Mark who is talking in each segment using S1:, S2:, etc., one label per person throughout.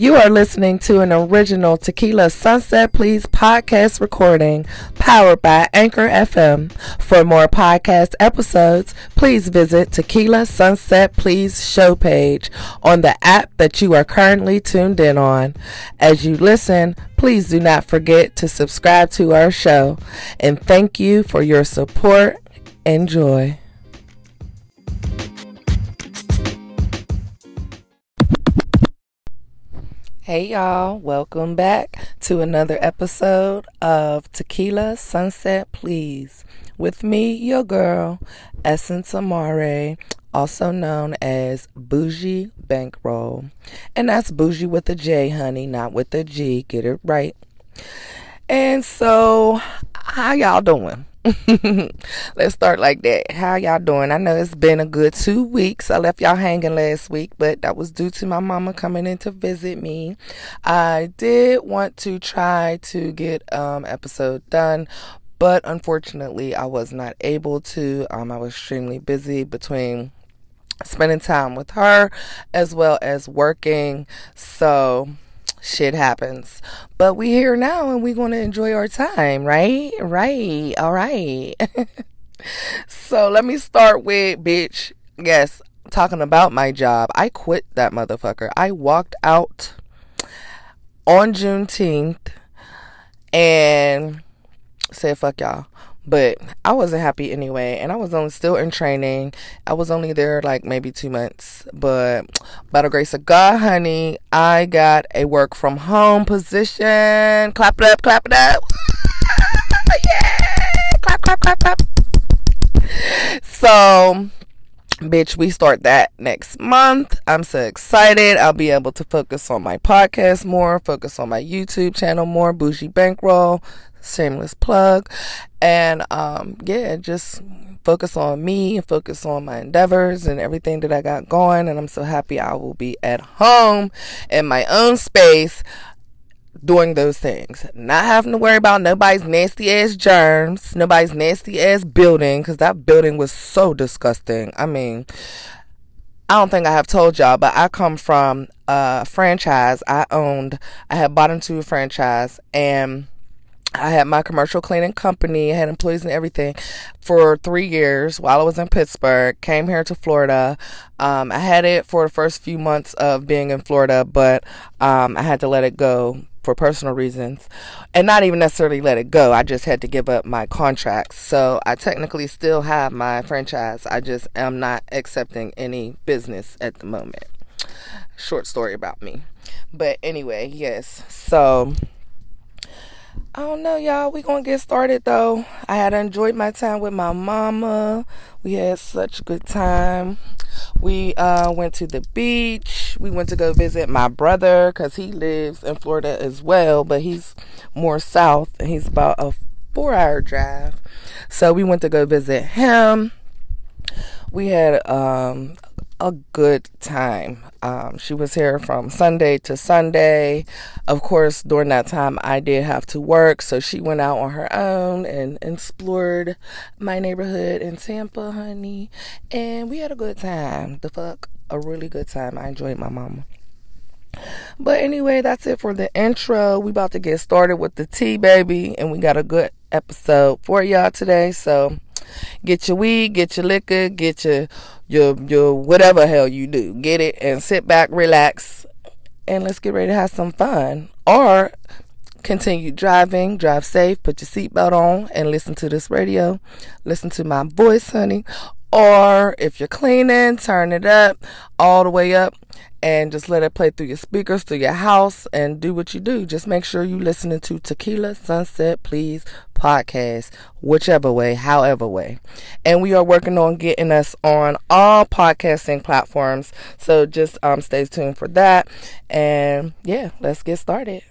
S1: You are listening to an original Tequila Sunset Please podcast recording powered by Anchor FM. For more podcast episodes, please visit Tequila Sunset Please show page on the app that you are currently tuned in on. As you listen, please do not forget to subscribe to our show. And thank you for your support. Enjoy. Hey y'all, welcome back to another episode of Tequila Sunset Please with me, your girl, Essence Amarai, also known as Bougie Bankroll. And that's Bougie with a J, honey, not with a G. Get it right. And so, how y'all doing? Let's start like that. How y'all doing? I know it's been a good two weeks. I left y'all hanging last week, but that was due to my mama coming in to visit me. I did want to try to get um episode done, but unfortunately I was not able to. Um I was extremely busy between spending time with her as well as working. So shit happens. But we here now and we going to enjoy our time, right? Right. All right. so let me start with bitch. Yes, talking about my job. I quit that motherfucker. I walked out on Juneteenth and said fuck y'all. But I wasn't happy anyway, and I was only still in training. I was only there like maybe two months, but by the grace of God, honey, I got a work from home position. Clap it up, clap it up. yeah, clap, clap, clap, clap. So, bitch, we start that next month. I'm so excited. I'll be able to focus on my podcast more, focus on my YouTube channel more, Bougie Bankroll, shameless plug. And um yeah just focus on me and focus on my endeavors and everything that i got going. And i'm so happy i will be at home in my own space doing those things. Not having to worry about nobody's nasty ass germs nobody's nasty ass building because that building was so disgusting. I mean I don't think I have told y'all, but I come from a franchise. I owned, I had bought into a franchise and I had my commercial cleaning company, I had employees and everything for three years while I was in Pittsburgh. Came here to Florida. Um, I had it for the first few months of being in Florida, but um, I had to let it go for personal reasons and not even necessarily let it go. I just had to give up my contracts. So I technically still have my franchise. I just am not accepting any business at the moment. Short story about me. But anyway, yes. So I don't know, y'all. We gonna get started though. I had enjoyed my time with my mama. We had such a good time. We uh, went to the beach. We went to go visit my brother because he lives in Florida as well, but he's more south and he's about a four hour drive. So we went to go visit him. We had um, a good time. Um, she was here from Sunday to Sunday. Of course, during that time, I did have to work, so she went out on her own and explored my neighborhood in Tampa, honey. And we had a good time. The fuck, a really good time. I enjoyed my mama. But anyway, that's it for the intro. We about to get started with the tea, baby, and we got a good episode for y'all today. So get your weed, get your liquor, get your your your whatever hell you do. Get it and sit back, relax, and let's get ready to have some fun. Or continue driving, drive safe, put your seatbelt on, and listen to this radio. Listen to my voice, honey. Or if you're cleaning, turn it up all the way up and just let it play through your speakers, through your house, and do what you do. Just make sure you're listening to Tequila Sunset Please podcast, whichever way, however way. And we are working on getting us on all podcasting platforms. So just um stay tuned for that. And yeah, let's get started.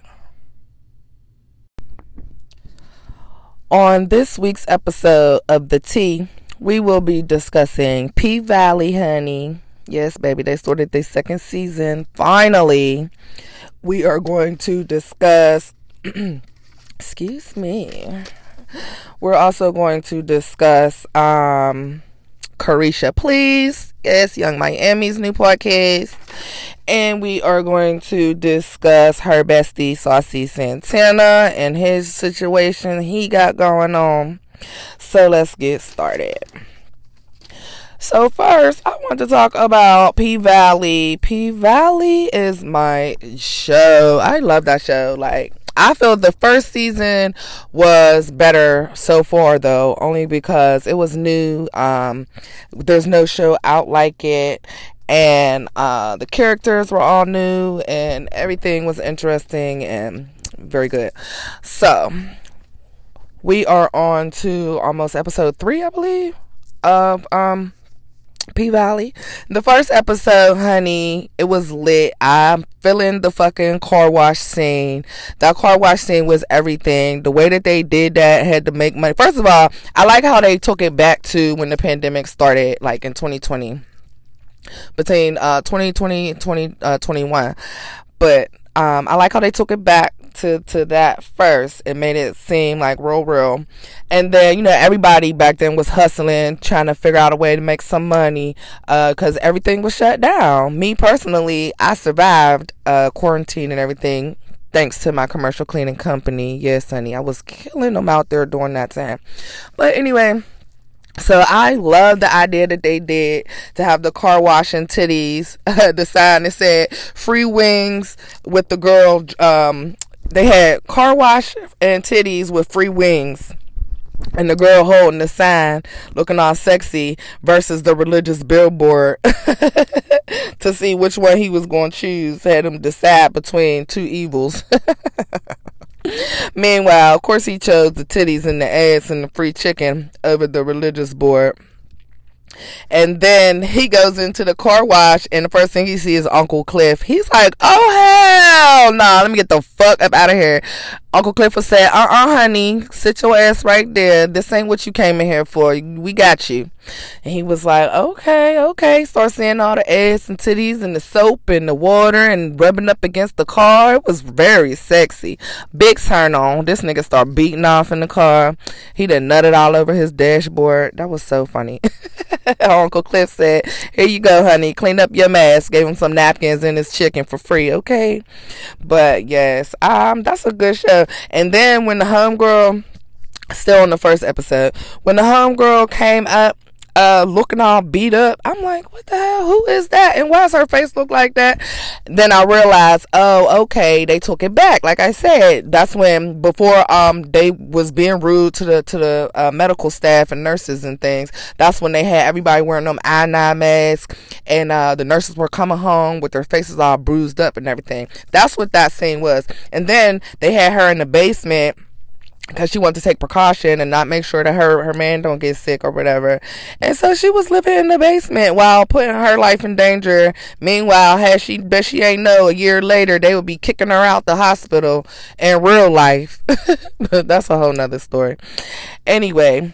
S1: On this week's episode of The Tea, we will be discussing P Valley Honey Yes, baby, they started their second season. Finally, we are going to discuss. excuse me. We're also going to discuss um Caresha Please. Yes, Young Miami's new podcast. And we are going to discuss her bestie, Saucy Santana, and his situation he got going on. So let's get started. So first, I want to talk about P Valley. P Valley is my show. I love that show. Like I feel the first season was better so far though, only because it was new. Um, there's no show out like it, and uh, the characters were all new, and everything was interesting and very good. So we are on to almost episode three, I believe, of um P Valley. The first episode, honey, it was lit. I'm feeling the fucking car wash scene. That car wash scene was everything. The way that they did that had to make money. First of all, I like how they took it back to when the pandemic started, like in 2020. Between uh 2020 and 2021. Uh, but um I like how they took it back to to that first. It made it seem like real, real. And then you know everybody back then was hustling, trying to figure out a way to make some money, because uh, everything was shut down. Me personally, I survived uh, quarantine and everything thanks to my commercial cleaning company. Yes, honey, I was killing them out there during that time. But anyway. So I love the idea that they did to have the car wash and titties. The sign that said "free wings" with the girl um, they had car wash and titties with free wings. And the girl holding the sign, looking all sexy, versus the religious billboard to see which one he was going to choose. Had him decide between two evils. Meanwhile, of course, he chose the titties and the ass and the free chicken over the religious board. And then he goes into the car wash, and the first thing he sees is Uncle Cliff. He's like, "Oh hell, nah! Let me get the fuck up out of here." Uncle Clifford said, "Uh, uh, honey, sit your ass right there. This ain't what you came in here for. We got you." And he was like, "Okay, okay." Start seeing all the ass and titties and the soap and the water and rubbing up against the car. It was very sexy. Big turn on. This nigga start beating off in the car. He done nutted all over his dashboard. That was so funny. Uncle Cliff said, Here you go, honey. Clean up your mess. Gave him some napkins and his chicken for free, okay? But yes, um, that's a good show. And then when the homegirl still on the first episode, when the homegirl came up uh, looking all beat up. I'm like, what the hell? Who is that? And why does her face look like that? Then I realized, oh, okay, they took it back. Like I said, that's when before um they was being rude to the to the uh, medical staff and nurses and things. That's when they had everybody wearing them I9 masks, and uh, the nurses were coming home with their faces all bruised up and everything. That's what that scene was. And then they had her in the basement because she wanted to take precaution and not make sure that her her man don't get sick or whatever. And so she was living in the basement while putting her life in danger. Meanwhile, had she bet she ain't know a year later they would be kicking her out the hospital in real life. That's a whole nother story. Anyway,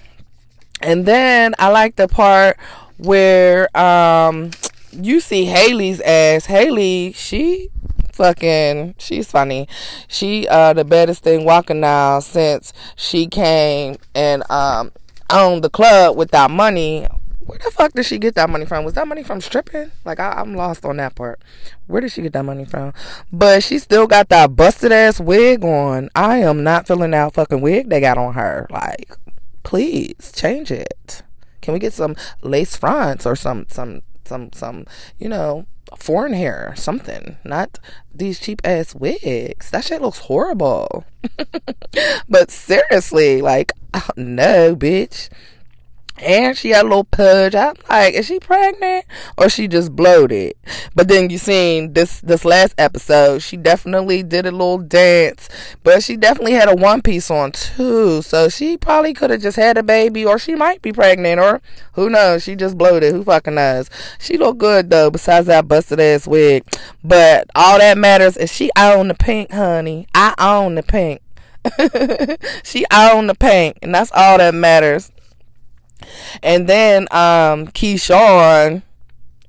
S1: and then I like the part where um you see Hailey's ass. Hailey, she fucking she's funny. She uh the baddest thing walking now since she came and um owned the club with that money. Where the fuck did she get that money from? Was that money from stripping? Like I, I'm lost on that part. Where did she get that money from? But she still got that busted ass wig on. I am not feeling that fucking wig they got on her. Like, please change it. Can we get some lace fronts or some some some some you know foreign hair, something, not these cheap ass wigs. That shit looks horrible. but seriously, like, no, bitch and she had a little pudge. I'm like, is she pregnant or she just bloated? But then you seen this this last episode, she definitely did a little dance, but she definitely had a one piece on too. So she probably could have just had a baby, or she might be pregnant, or who knows? She just bloated. Who fucking knows? She look good though. Besides that busted ass wig, but all that matters is she own the pink, honey. I own the pink. she own the pink, and that's all that matters. And then um Keyshawn,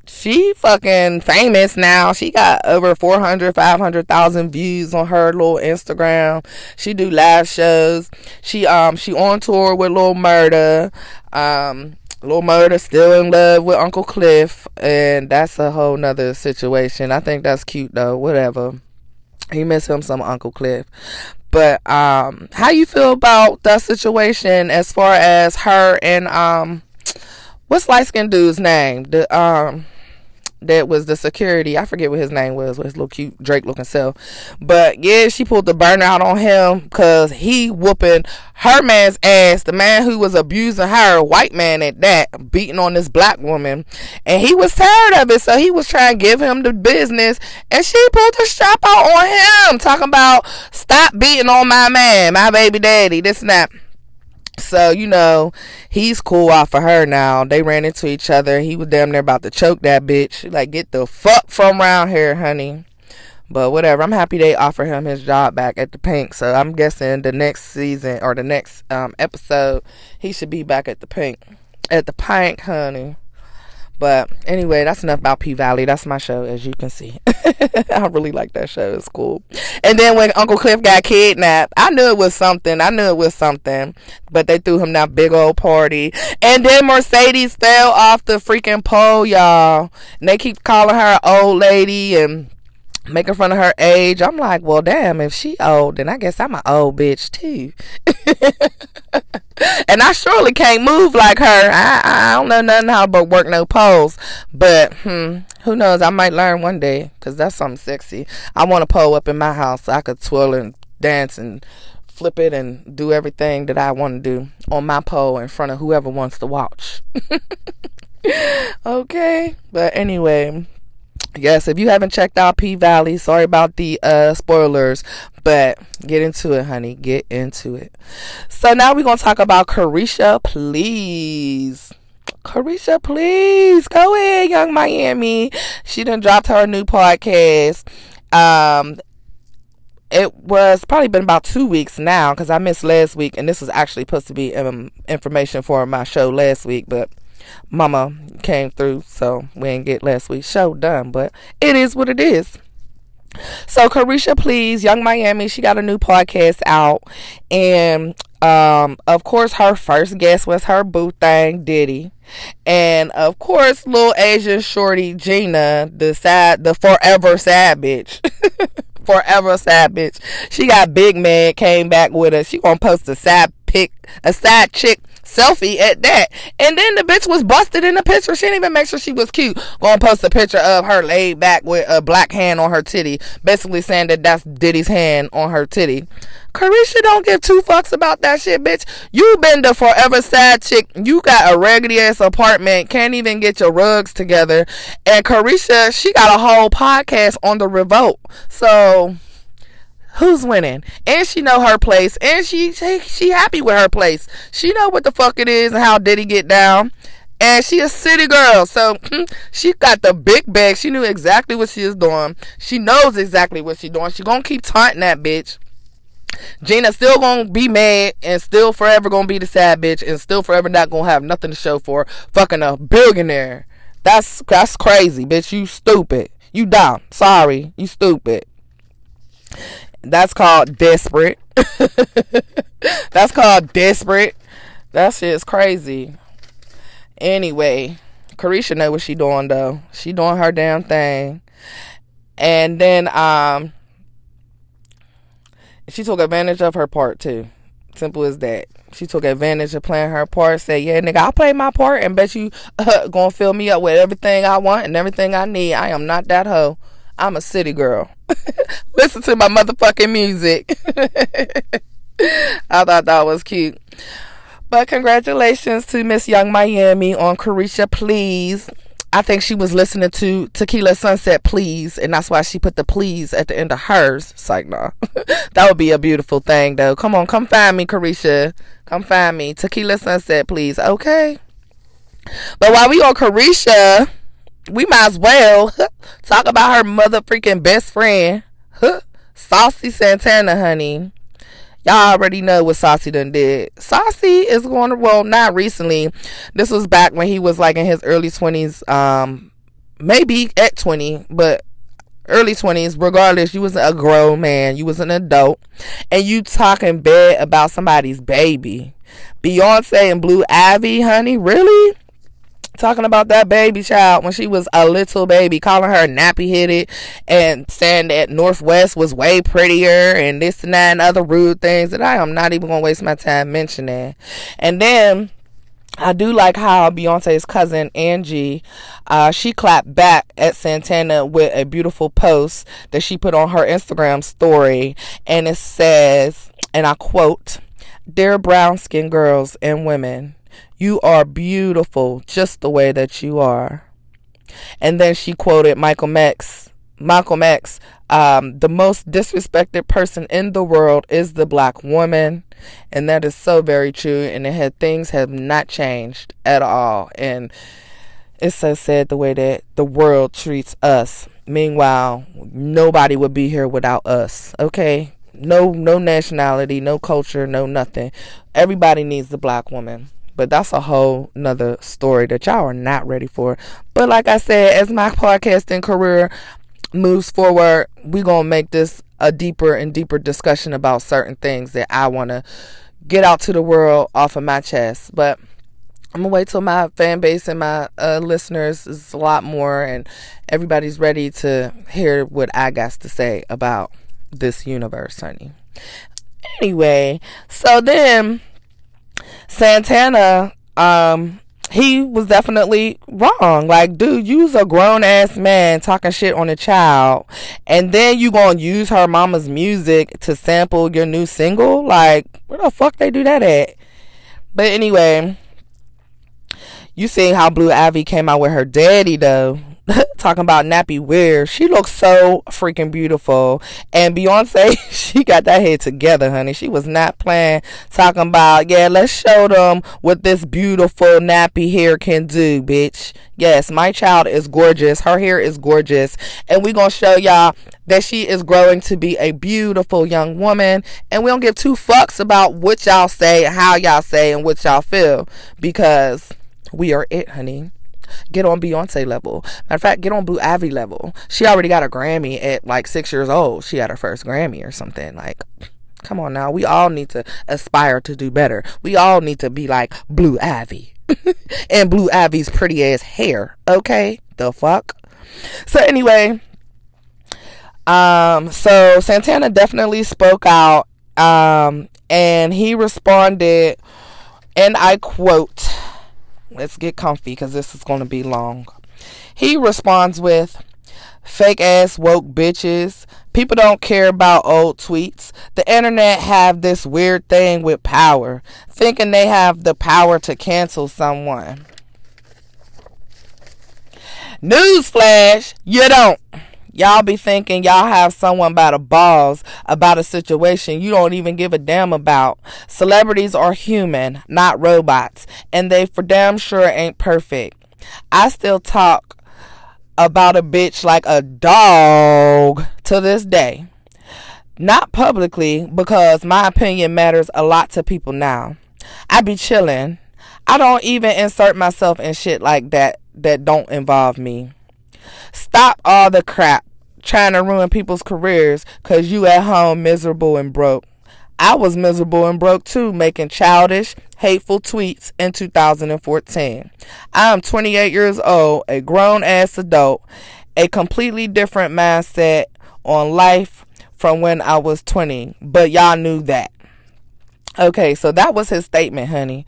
S1: she fucking famous now. She got over 400, 500,000 views on her little Instagram. She do live shows. She um she on tour with Lil Murda. Um Lil Murda still in love with Uncle Cliff, and that's a whole nother situation. I think that's cute though. Whatever. He miss him some Uncle Cliff. But um how you feel about that situation as far as her and um what's light skinned dude's name? The um that was the security. I forget what his name was, with his little cute Drake looking self. But yeah, she pulled the burnout on him because he whooping her man's ass, the man who was abusing her, white man at that, beating on this black woman. And he was tired of it, so he was trying to give him the business. And she pulled the strap out on him, talking about stop beating on my man, my baby daddy, this and that. So, you know, he's cool off of her now. They ran into each other. He was damn near about to choke that bitch. Like, get the fuck from around here, honey. But whatever. I'm happy they offer him his job back at the Pink. So I'm guessing the next season or the next um, episode, he should be back at the Pink. At the Pink, honey. But anyway, that's enough about P Valley. That's my show, as you can see. I really like that show. It's cool. And then when Uncle Cliff got kidnapped, I knew it was something. I knew it was something. But they threw him that big old party. And then Mercedes fell off the freaking pole, y'all. And they keep calling her old lady and making fun of her age. I'm like, well, damn, if she old, then I guess I'm an old bitch too. and I surely can't move like her. I, I don't know nothing how but work no poles. But hmm, who knows? I might learn one day because that's something sexy. I want a pole up in my house so I could twirl and dance and flip it and do everything that I want to do on my pole in front of whoever wants to watch. okay, but anyway, yes, if you haven't checked out P Valley, sorry about the uh, spoilers, but get into it, honey. Get into it. So now we're gonna talk about Caresha, please. Caresha, please go ahead, Young Miami. She done dropped her new podcast. Um, it was probably been about two weeks now because I missed last week, and this was actually supposed to be um, information for my show last week, but Mama came through, so we didn't get last week's show done. But it is what it is. So Caresha, please, Young Miami, she got a new podcast out, and um, of course, her first guest was her boo thing, Diddy, and of course, little Asian shorty Gina, the sad, the forever sad bitch. forever sad bitch. She got big man came back with her. She gonna post a sad pic, a sad chick selfie at that. And then the bitch was busted in the picture. She didn't even make sure she was cute. Gonna post a picture of her laid back with a black hand on her titty, basically saying that that's Diddy's hand on her titty. Caresha don't give two fucks about that shit, bitch. You been the forever sad chick. You got a raggedy ass apartment. Can't even get your rugs together. And Caresha, she got a whole podcast on the revolt. So who's winning and she know her place and she, she she happy with her place she know what the fuck it is and how did he get down and she a city girl so hmm, she got the big bag she knew exactly what she was doing she knows exactly what she doing she gonna keep taunting that bitch Gina still gonna be mad and still forever gonna be the sad bitch and still forever not gonna have nothing to show for fucking a billionaire. That's that's crazy, bitch. You stupid. You dumb. Sorry. You stupid. That's called desperate. That's called desperate. That shit's crazy. Anyway, Caresha know what she doing though. She doing her damn thing. And then um she took advantage of her part too. Simple as that. She took advantage of playing her part. Said, "Yeah, nigga, I'll play my part and bet you uh, gonna fill me up with everything I want and everything I need. I am not that hoe. I'm a city girl. Listen to my motherfucking music. I thought that was cute. But congratulations to Miss Young Miami on Caresha Please. I think she was listening to Tequila Sunset Please, and that's why she put the please at the end of hers. It's like, nah. that would be a beautiful thing, though. Come on, come find me, Caresha. Come find me. Tequila Sunset, please. Okay. But while we on Caresha, we might as well talk about her mother freaking best friend, Saucy Santana, honey. Y'all already know what Saucy done did. Saucy is going to, well, not recently. This was back when he was like in his early 20s, um, maybe at 20, but early 20s. Regardless, you was a grown man, you was an adult, and you talking bad about somebody's baby. Beyonce and Blue Ivy, honey, really? Talking about that baby child when she was a little baby, calling her nappy headed and saying that North West was way prettier and this and that and other rude things that I am not even gonna waste my time mentioning. And then I do like how Beyonce's cousin Angie, uh, she clapped back at Santana with a beautiful post that she put on her Instagram story, and it says, and I quote, "Dear brown skinned girls and women, you are beautiful just the way that you are." And then she quoted Malcolm X, Malcolm X, um, the most disrespected person in the world is the black woman. And that is so very true. And it had things have not changed at all. And it's so sad the way that the world treats us. Meanwhile, nobody would be here without us. Okay? No no nationality, no culture, no nothing. Everybody needs the black woman. But that's a whole nother story that y'all are not ready for. But like I said, as my podcasting career moves forward, we're going to make this a deeper and deeper discussion about certain things that I want to get out to the world off of my chest. But I'm gonna wait till my fan base and my uh, listeners is a lot more, and everybody's ready to hear what I got to say about this universe, honey. Anyway, so then Santana um he was definitely wrong. Like, dude, you's a grown ass man talking shit on a child, and then you gonna use her mama's music to sample your new single? Like, where the fuck they do that at? But anyway, you seen how Blue Ivy came out with her daddy though. talking about nappy wear. She looks so freaking beautiful. And Beyonce, she got that head together, honey. She was not playing talking about, yeah, let's show them what this beautiful nappy hair can do, bitch. Yes, my child is gorgeous. Her hair is gorgeous. And we gonna show y'all that she is growing to be a beautiful young woman. And we don't give two fucks about what y'all say, how y'all say, and what y'all feel. Because we are it, honey get on Beyonce level. Matter of fact, get on Blue Ivy level. She already got a Grammy at like six years old. She had her first Grammy or something. Like, come on now. We all need to aspire to do better. We all need to be like Blue Ivy. and Blue Ivy's pretty ass hair. Okay? The fuck? So anyway, um, so Santana definitely spoke out. Um, and he responded, and I quote, Let's get comfy because this is going to be long. He responds with, fake ass woke bitches. People don't care about old tweets. The internet have this weird thing with power, thinking they have the power to cancel someone. Newsflash, you don't. Y'all be thinking y'all have someone by the balls about a situation you don't even give a damn about. Celebrities are human, not robots, and they for damn sure ain't perfect. I still talk about a bitch like a dog to this day. Not publicly, because my opinion matters a lot to people now. I be chilling. I don't even insert myself in shit like that that don't involve me. Stop all the crap trying to ruin people's careers because you at home miserable and broke. I was miserable and broke too, making childish, hateful tweets in 2014. I am 28 years old, a grown ass adult, a completely different mindset on life from when I was 20, but y'all knew that. Okay, so that was his statement, honey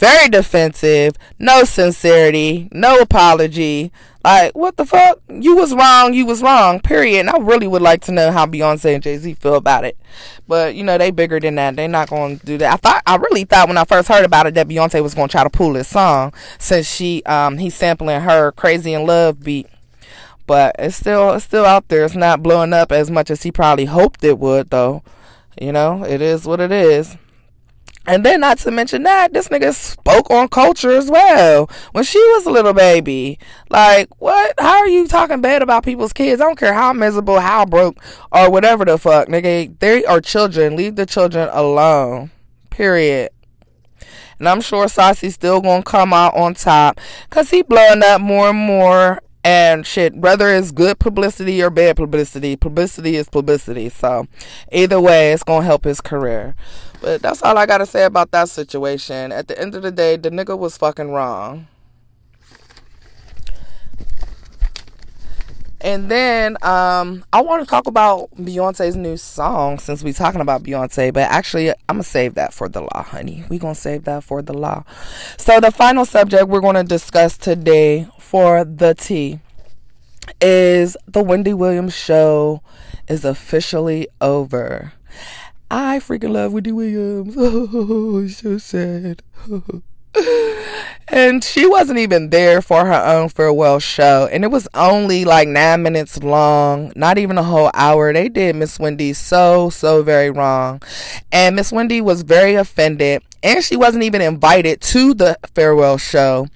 S1: very defensive, no sincerity, no apology. Like, what the fuck? You was wrong, you was wrong, period. And I really would like to know how Beyonce and Jay Z feel about it. But, you know, they bigger than that. They're not going to do that. I thought, I really thought when I first heard about it that Beyonce was going to try to pull this song since she, um, he's sampling her Crazy in Love beat. But it's still, it's still out there. It's not blowing up as much as he probably hoped it would, though. You know, it is what it is. And then, not to mention that, this nigga spoke on Kulture as well when she was a little baby. Like, what? How are you talking bad about people's kids? I don't care how miserable, how broke, or whatever the fuck, nigga. They are children. Leave the children alone. Period. And I'm sure Saucy's still gonna come out on top because he blowing up more and more. And shit, whether it's good publicity or bad publicity, publicity is publicity. So, either way, it's gonna help his career. But that's all I gotta say about that situation. At the end of the day, the nigga was fucking wrong. And then um, I want to talk about Beyonce's new song since we're talking about Beyonce, but actually, I'm going to save that for the La, honey. We're going to save that for the La. So, the final subject we're going to discuss today for the tea is the Wendy Williams show is officially over. I freaking love Wendy Williams. Oh, so sad. and she wasn't even there for her own farewell show. And it was only like nine minutes long not even a whole hour. They did miss wendy so so very wrong. And miss wendy was very offended. And she wasn't even invited to the farewell show.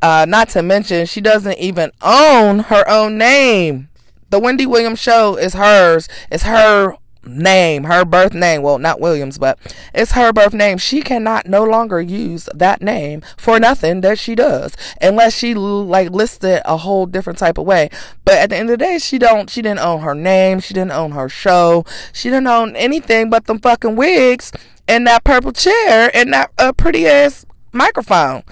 S1: Uh, not to mention she doesn't even own her own name. The wendy williams show is hers. It's her name, her birth name. Well, not Williams, but it's her birth name. She cannot no longer use that name for nothing that she does, unless she like listed a whole different type of way. But at the end of the day, she don't. She didn't own her name. She didn't own her show. She didn't own anything but them fucking wigs and that purple chair and that uh, pretty ass microphone.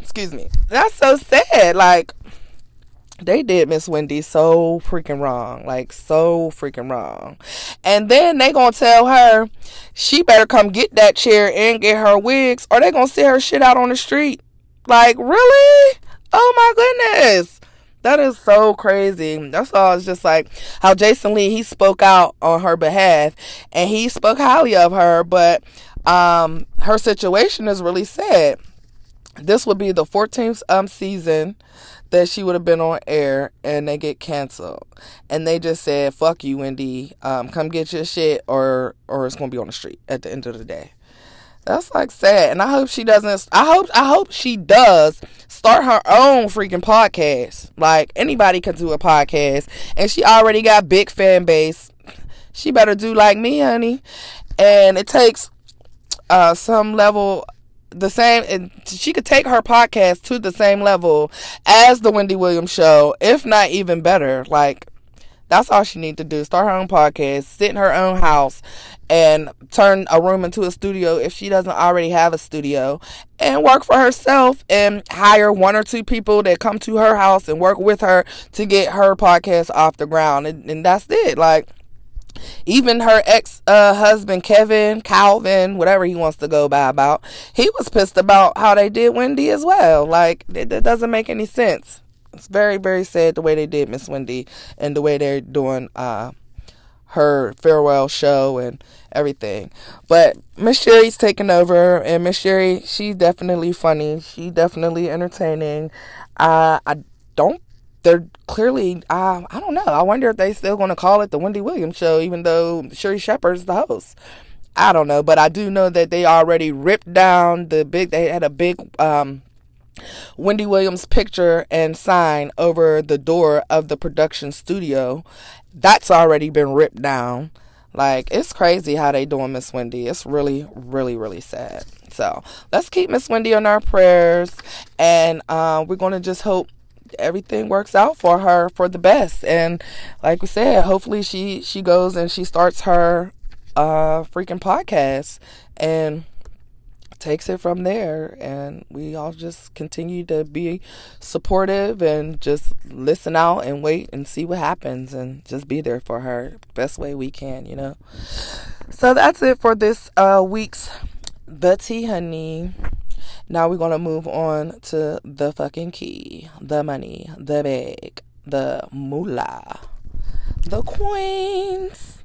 S1: Excuse me. That's so sad. Like they did Miss Wendy so freaking wrong. Like so freaking wrong. And then they gonna tell her she better come get that chair and get her wigs or they gonna see her shit out on the street. Like, really? Oh my goodness. That is so crazy. That's all. It's just like how Jason Lee he spoke out on her behalf and he spoke highly of her, but um her situation is really sad. This would be the 14th um season that she would have been on air and they get canceled. And they just said fuck you wendy. Um, come get your shit or or it's gonna be on the street at the end of the day. That's like sad. And i hope she doesn't i hope i hope she does start her own freaking podcast. Like anybody can do a podcast. And she already got big fan base. She better do like me honey. And it takes uh, some level the same and she could take her podcast to the same level as the Wendy Williams show, if not even better. Like that's all she need to do. Start her own podcast, sit in her own house and turn a room into a studio if she doesn't already have a studio and work for herself and hire one or two people that come to her house and work with her to get her podcast off the ground and, and that's it. Like even her ex uh, husband Kevin, Calvin, whatever he wants to go by about, he was pissed about how they did Wendy as well. Like it, doesn't make any sense. It's very very sad the way they did Miss Wendy and the way they're doing uh, her farewell show and everything. But Miss Sherri's taking over, and Miss Sherri, she's definitely funny. She definitely entertaining. Uh, I don't they're clearly uh, I don't know. I wonder if they still going to call it the Wendy Williams show, even though Sherri Shepherd's the host. I don't know, but I do know that they already ripped down the big. They had a big um, Wendy Williams picture and sign over the door of the production studio. That's already been ripped down. Like it's crazy how they doing Miss Wendy. It's really, really, really sad. So let's keep Miss Wendy on our prayers, and uh, we're going to just hope everything works out for her for the best. And like we said, hopefully she she goes and she starts her uh freaking podcast and takes it from there. And we all just continue to be supportive and just listen out and wait and see what happens and just be there for her best way we can you know. So that's it for this uh week's the tea honey now we're going to move on to the fucking key, the money, the bag, the moolah, the queens.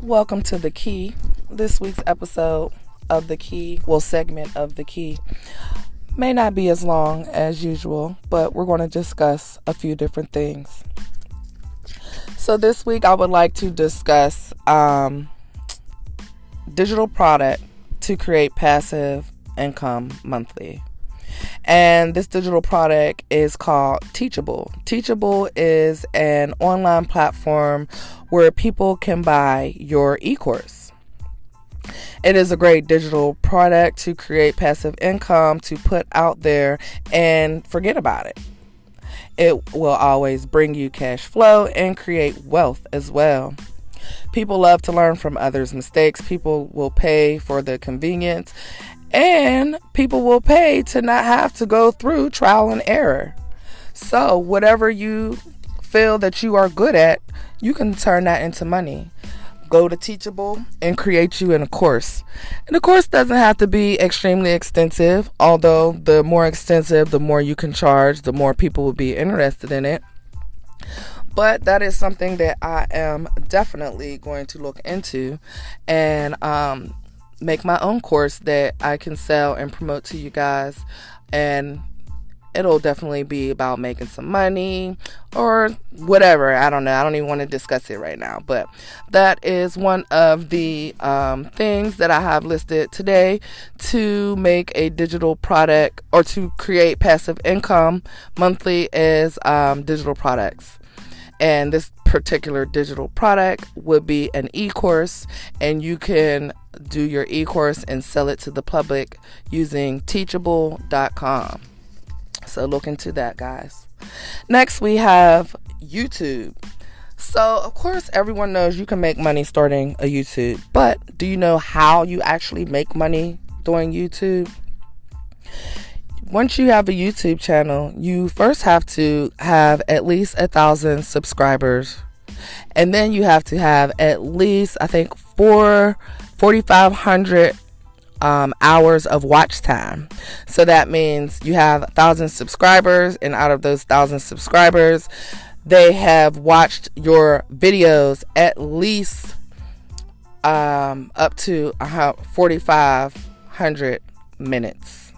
S1: Welcome to The Key. This week's episode of The Key, well, segment of The Key, may not be as long as usual, but we're going to discuss a few different things. So this week I would like to discuss um, digital product to create passive income monthly. And this digital product is called Teachable. Teachable is an online platform where people can buy your e course. It is a great digital product to create passive income to put out there and forget about it it will always bring you cash flow and create wealth as well. People love to learn from others' mistakes. People will pay for the convenience, and people will pay to not have to go through trial and error. So, whatever you feel that you are good at, you can turn that into money. Go to Teachable and create you in a course. And the course doesn't have to be extremely extensive, although the more extensive, the more you can charge, the more people will be interested in it. But that is something that I am definitely going to look into and um, make my own course that I can sell and promote to you guys. And it'll definitely be about making some money or whatever. I don't know. I don't even want to discuss it right now. But that is one of the um, things that I have listed today to make a digital product or to create passive income monthly is um, digital products. And this particular digital product would be an e course, and you can do your e course and sell it to the public using teachable.com. So look into that, guys. Next, we have YouTube. So, of course, everyone knows you can make money starting a YouTube, but do you know how you actually make money doing YouTube? Once you have a YouTube channel, you first have to have at least a thousand subscribers, and then you have to have at least, I think, four 4,500 um, hours of watch time. So that means you have a thousand subscribers, and out of those thousand subscribers, they have watched your videos at least um, up to 4,500 minutes,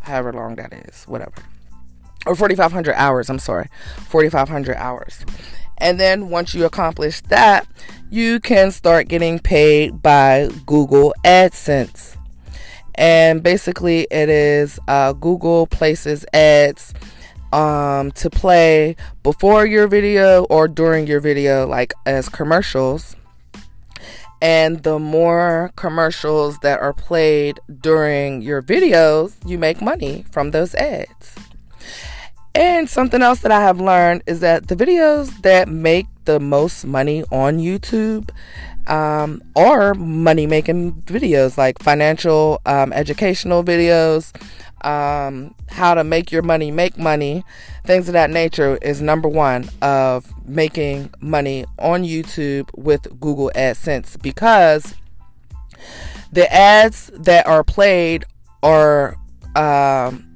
S1: however long that is, whatever. Or 4,500 hours, I'm sorry, 4,500 hours. And then once you accomplish that, you can start getting paid by Google AdSense and basically it is uh, Google places ads um, to play before your video or during your video, like as commercials. And the more commercials that are played during your videos, you make money from those ads. And something else that I have learned is that the videos that make the most money on YouTube um, or money making videos like financial, um, educational videos, um, how to make your money make money, things of that nature is number one of making money on YouTube with Google AdSense because the ads that are played are um,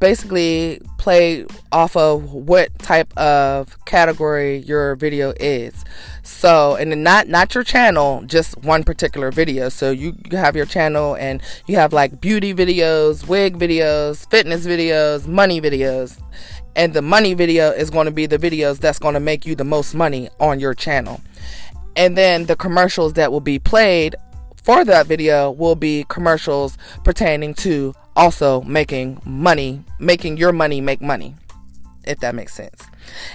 S1: basically play off of what type of category your video is. So, and not not your channel, just one particular video. So you, you have your channel and you have like beauty videos, wig videos, fitness videos, money videos. And the money video is going to be the videos that's going to make you the most money on your channel. And then the commercials that will be played for that video will be commercials pertaining to also making money, making your money make money, if that makes sense.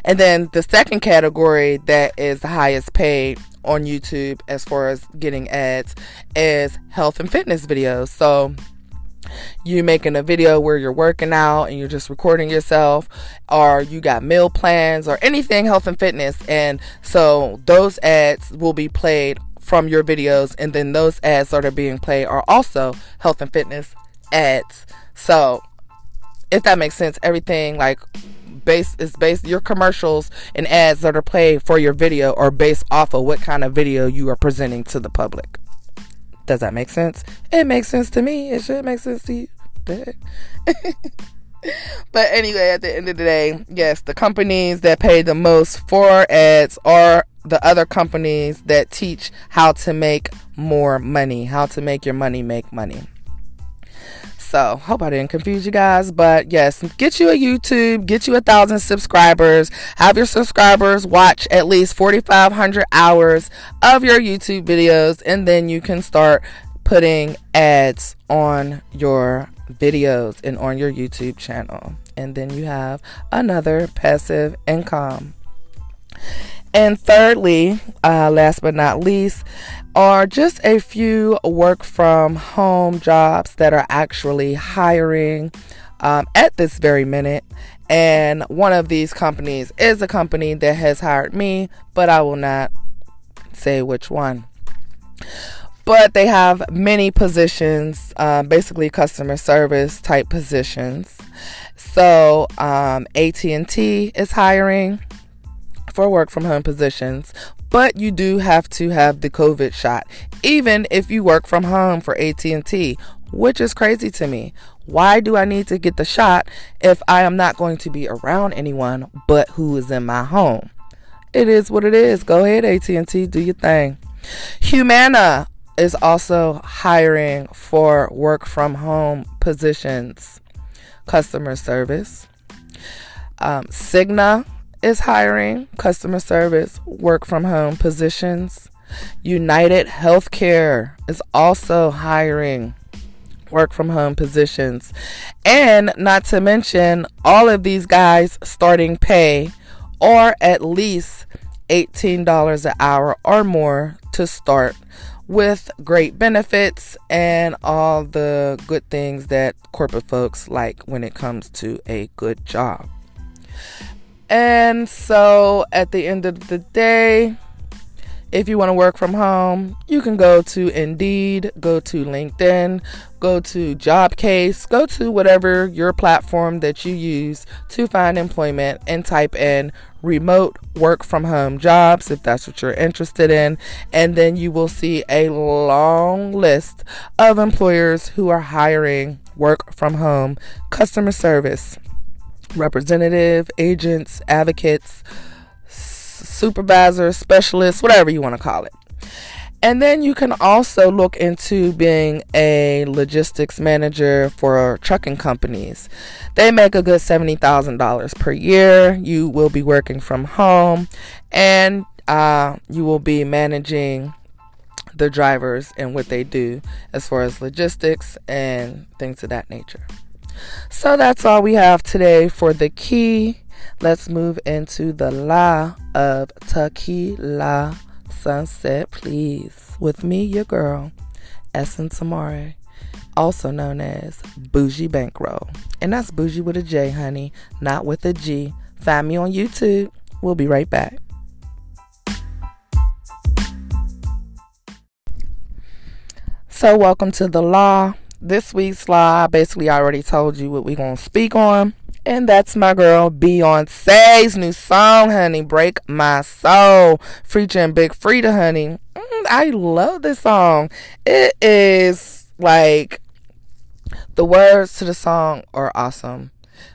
S1: And then the second category that is the highest paid on YouTube as far as getting ads is health and fitness videos. So you making a video where you're working out and you're just recording yourself or you got meal plans or anything health and fitness and so those ads will be played from your videos and then those ads that are being played are also health and fitness ads. So, if that makes sense, everything like base is based your commercials and ads that are played for your video are based off of what kind of video you are presenting to the public. Does that make sense? It makes sense to me. It should make sense to you. but anyway, at the end of the day, yes, the companies that pay the most for ads are the other companies that teach how to make more money, how to make your money make money. So, hope I didn't confuse you guys, but yes, get you a YouTube, get you a thousand subscribers, have your subscribers watch at least 4,500 hours of your YouTube videos, and then you can start putting ads on your videos and on your YouTube channel. And then you have another passive income. And thirdly, uh, last but not least, are just a few work from home jobs that are actually hiring um, at this very minute. And one of these companies is a company that has hired me, but I will not say which one. But they have many positions, uh, basically customer service type positions. So um, AT&T is hiring for work from home positions, but you do have to have the COVID shot, even if you work from home for AT&T, which is crazy to me. Why do I need to get the shot if I am not going to be around anyone but who is in my home? It is what it is. Go ahead, AT&T, do your thing. Humana is also hiring for work from home positions, customer service. Um, Cigna is hiring customer service, work from home positions. United Healthcare is also hiring work from home positions. And not to mention, all of these guys starting pay or at least $18 an hour or more to start with great benefits and all the good things that corporate folks like when it comes to a good job. And so at the end of the day, if you want to work from home, you can go to Indeed, go to LinkedIn, go to Jobcase, go to whatever your platform that you use to find employment and type in remote work from home jobs if that's what you're interested in. And then you will see a long list of employers who are hiring work from home customer service representative, agents, advocates supervisors, specialists, whatever you want to call it. And then you can also look into being a logistics manager for trucking companies. They make a good $70,000 per year. You will be working from home and uh, you will be managing the drivers and what they do as far as logistics and things of that nature. So that's all we have today for the key Let's move into the La of Tequila Sunset, please. With me, your girl, Essence Amarai, also known as Bougie Bankroll. And that's Bougie with a J, honey, not with a G. Find me on YouTube. We'll be right back. So, welcome to the La. This week's La, I basically already told you what we're going to speak on. And that's my girl Beyonce's new song, honey. Break My Soul. Featuring Big Freedia, honey. Mm, I love this song. It is like the words to the song are awesome.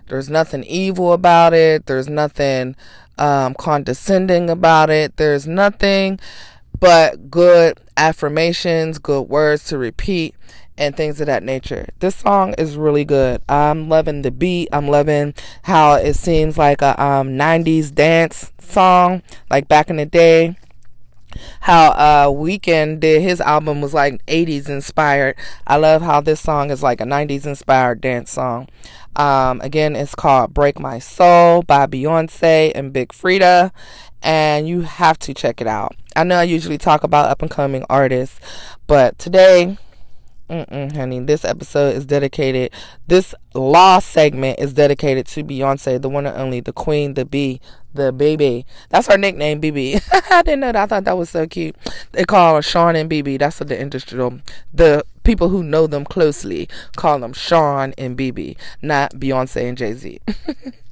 S1: There's nothing evil about it. There's nothing um, condescending about it. There's nothing but good affirmations, good words to repeat and things of that nature. This song is really good. I'm loving the beat. I'm loving how it seems like a um, 90s dance song, like back in the day. How uh Weeknd did his album was like 80s inspired. I love how this song is like a 90s inspired dance song. Um, again, it's called Break My Soul by Beyonce and Big Freedia, and you have to check it out. I know I usually talk about up and coming artists, but today Mm-mm, honey, this episode is dedicated. This La segment is dedicated to Beyonce, the one and only, the queen, the B, the baby. That's her nickname, BB. I didn't know that. I thought that was so cute. They call her Shawn and BB. That's what the industry, um, the people who know them closely call them Shawn and BB, not Beyonce and Jay Z.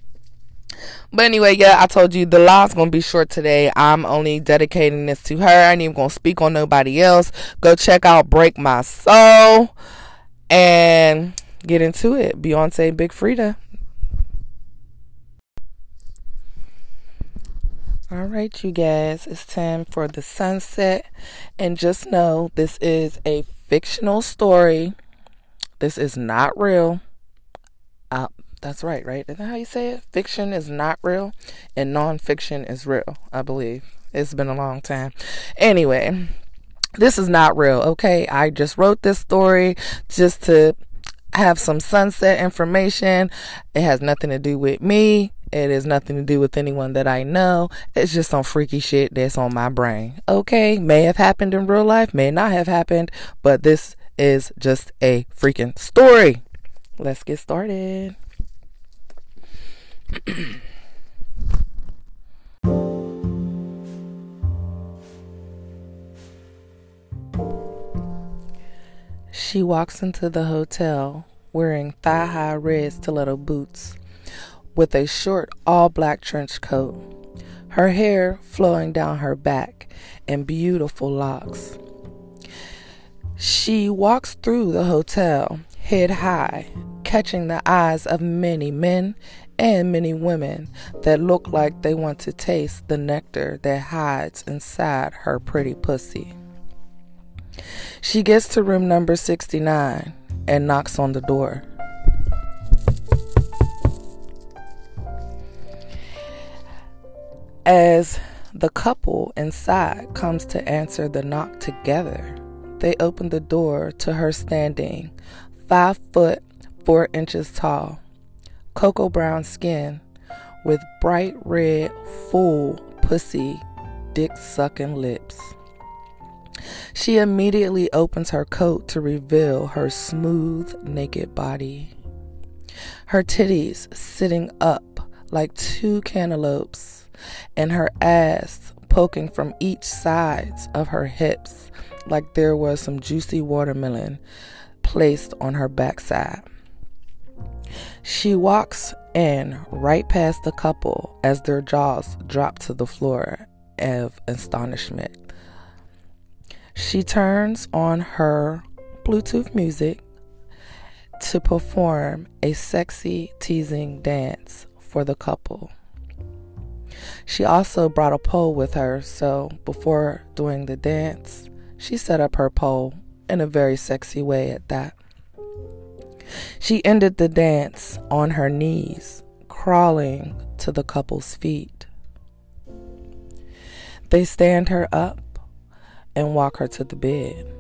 S1: But anyway, yeah, I told you the La's gonna be short today. I'm only dedicating this to her. I ain't even gonna speak on nobody else. Go check out Break My Soul and get into it. Beyonce Big Freedia. All right, you guys, it's time for the sunset. And just know this is a fictional story. This is not real. Uh, that's right, right? Is that how you say it? Fiction is not real and nonfiction is real, I believe. It's been a long time. Anyway, this is not real, okay? I just wrote this story just to have some sunset information. It has nothing to do with me. It has nothing to do with anyone that I know. It's just some freaky shit that's on my brain. Okay, may have happened in real life, may not have happened, but this is just a freaking story. Let's get started she walks into the hotel wearing thigh high red stiletto boots with a short all black trench coat, her hair flowing down her back, in beautiful locks. She walks through the hotel head high, catching the eyes of many men and many women that look like they want to taste the nectar that hides inside her pretty pussy. She gets to room number 69 and knocks on the door. As the couple inside comes to answer the knock together, they open the door to her standing, five foot four inches tall, cocoa brown skin, with bright red, full pussy, dick sucking lips. She immediately opens her coat to reveal her smooth, naked body. Her titties sitting up like two cantaloupes, and her ass poking from each sides of her hips like there was some juicy watermelon placed on her backside. She walks in right past the couple as their jaws drop to the floor of astonishment. She turns on her Bluetooth music to perform a sexy, teasing dance for the couple. She also brought a pole with her, so before doing the dance, she set up her pole in a very sexy way at that. She ended the dance on her knees, crawling to the couple's feet. They stand her up and walk her to the bed.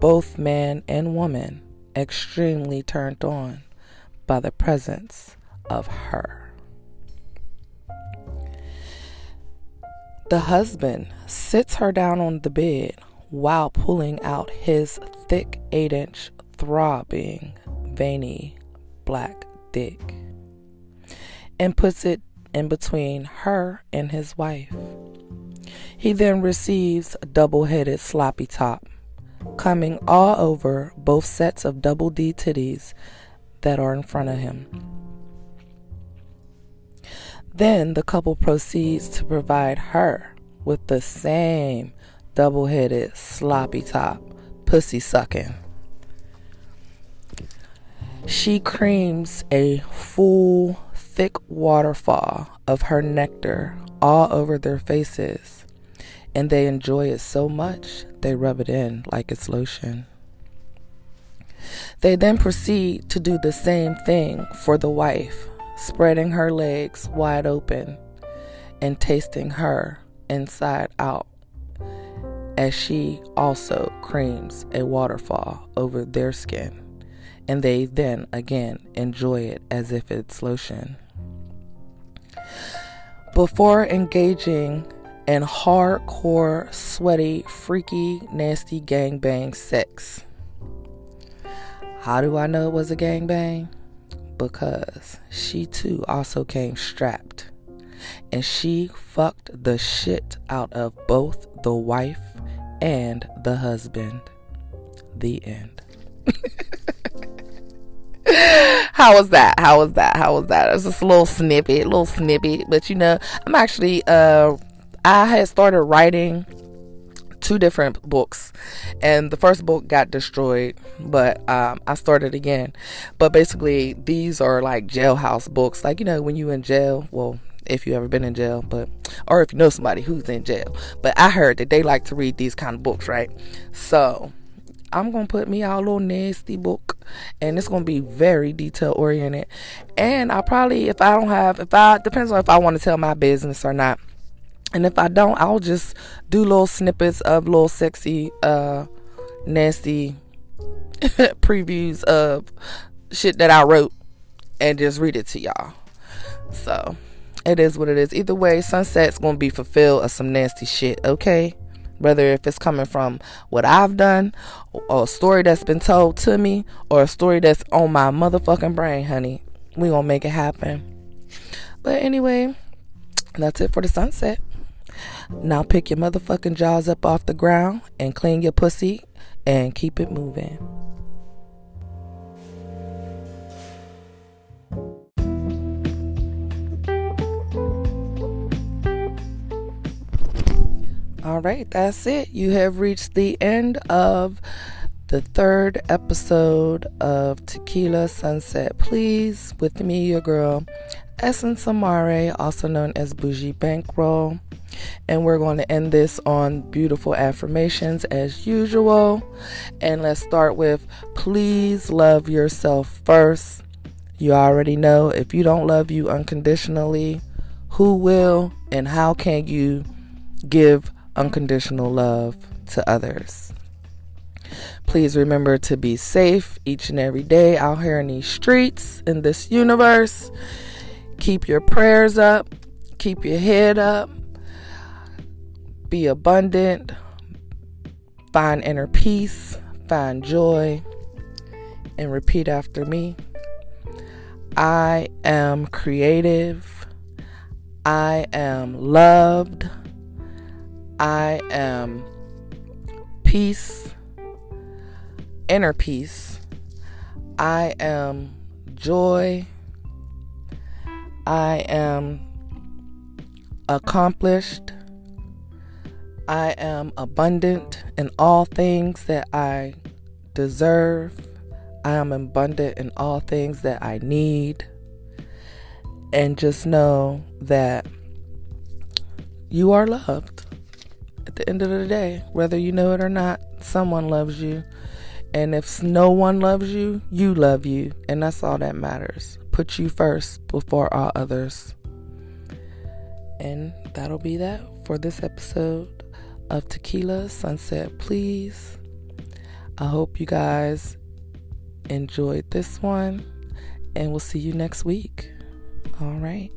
S1: Both man and woman extremely turned on by the presence of her. The husband sits her down on the bed while pulling out his thick 8 inch throbbing veiny black dick and puts it in between her and his wife. He then receives a double headed sloppy top, coming all over both sets of double D titties that are in front of him. Then the couple proceeds to provide her with the same double headed sloppy top, pussy sucking. She creams a full, thick waterfall of her nectar all over their faces, and they enjoy it so much they rub it in like it's lotion. They then proceed to do the same thing for the wife, spreading her legs wide open and tasting her inside out as she also creams a waterfall over their skin and they then again enjoy it as if it's lotion. Before engaging in hardcore, sweaty, freaky, nasty gangbang sex. How do I know it was a gangbang? Because she too also came strapped. And she fucked the shit out of both the wife and the husband. The end. How was that? How was that? How was that? It was just a little snippet, a little snippet. But you know, I'm actually uh I had started writing two different books and the first book got destroyed but um, i started again but basically these are like jailhouse books like you know when you in jail well if you ever been in jail but or if you know somebody who's in jail but i heard that they like to read these kind of books right so I'm gonna put me out a little nasty book, and it's gonna be very detail oriented. And I probably, if I don't have, if I depends on if I want to tell my business or not. And if I don't, I'll just do little snippets of little sexy, uh, nasty previews of shit that I wrote and just read it to y'all. So it is what it is. Either way, Sunset's gonna be fulfilled of some nasty shit, okay? Whether if it's coming from what I've done or a story that's been told to me or a story that's on my motherfucking brain, honey. We gonna make it happen. But anyway, that's it for the sunset. Now pick your motherfucking jaws up off the ground and clean your pussy and keep it moving. All right, that's it. You have reached the end of the third episode of Tequila Sunset Please with me, your girl, Essence Amarai, also known as Bougie Bankroll. And we're going to end this on beautiful affirmations as usual. And let's start with please love yourself first. You already know if you don't love you unconditionally, who will and how can you give unconditional love to others? Please remember to be safe each and every day out here in these streets, in this universe. Keep your prayers up, keep your head up, be abundant, find inner peace, find joy, and repeat after me. I am creative. I am loved. I am peace, inner peace. I am joy. I am accomplished. I am abundant in all things that I deserve. I am abundant in all things that I need. And just know that you are loved at the end of the day, whether you know it or not, someone loves you. And if no one loves you, you love you. And that's all that matters. Put you first before all others. And that'll be that for this episode of Tequila Sunset Please. I hope you guys enjoyed this one. And we'll see you next week. All right.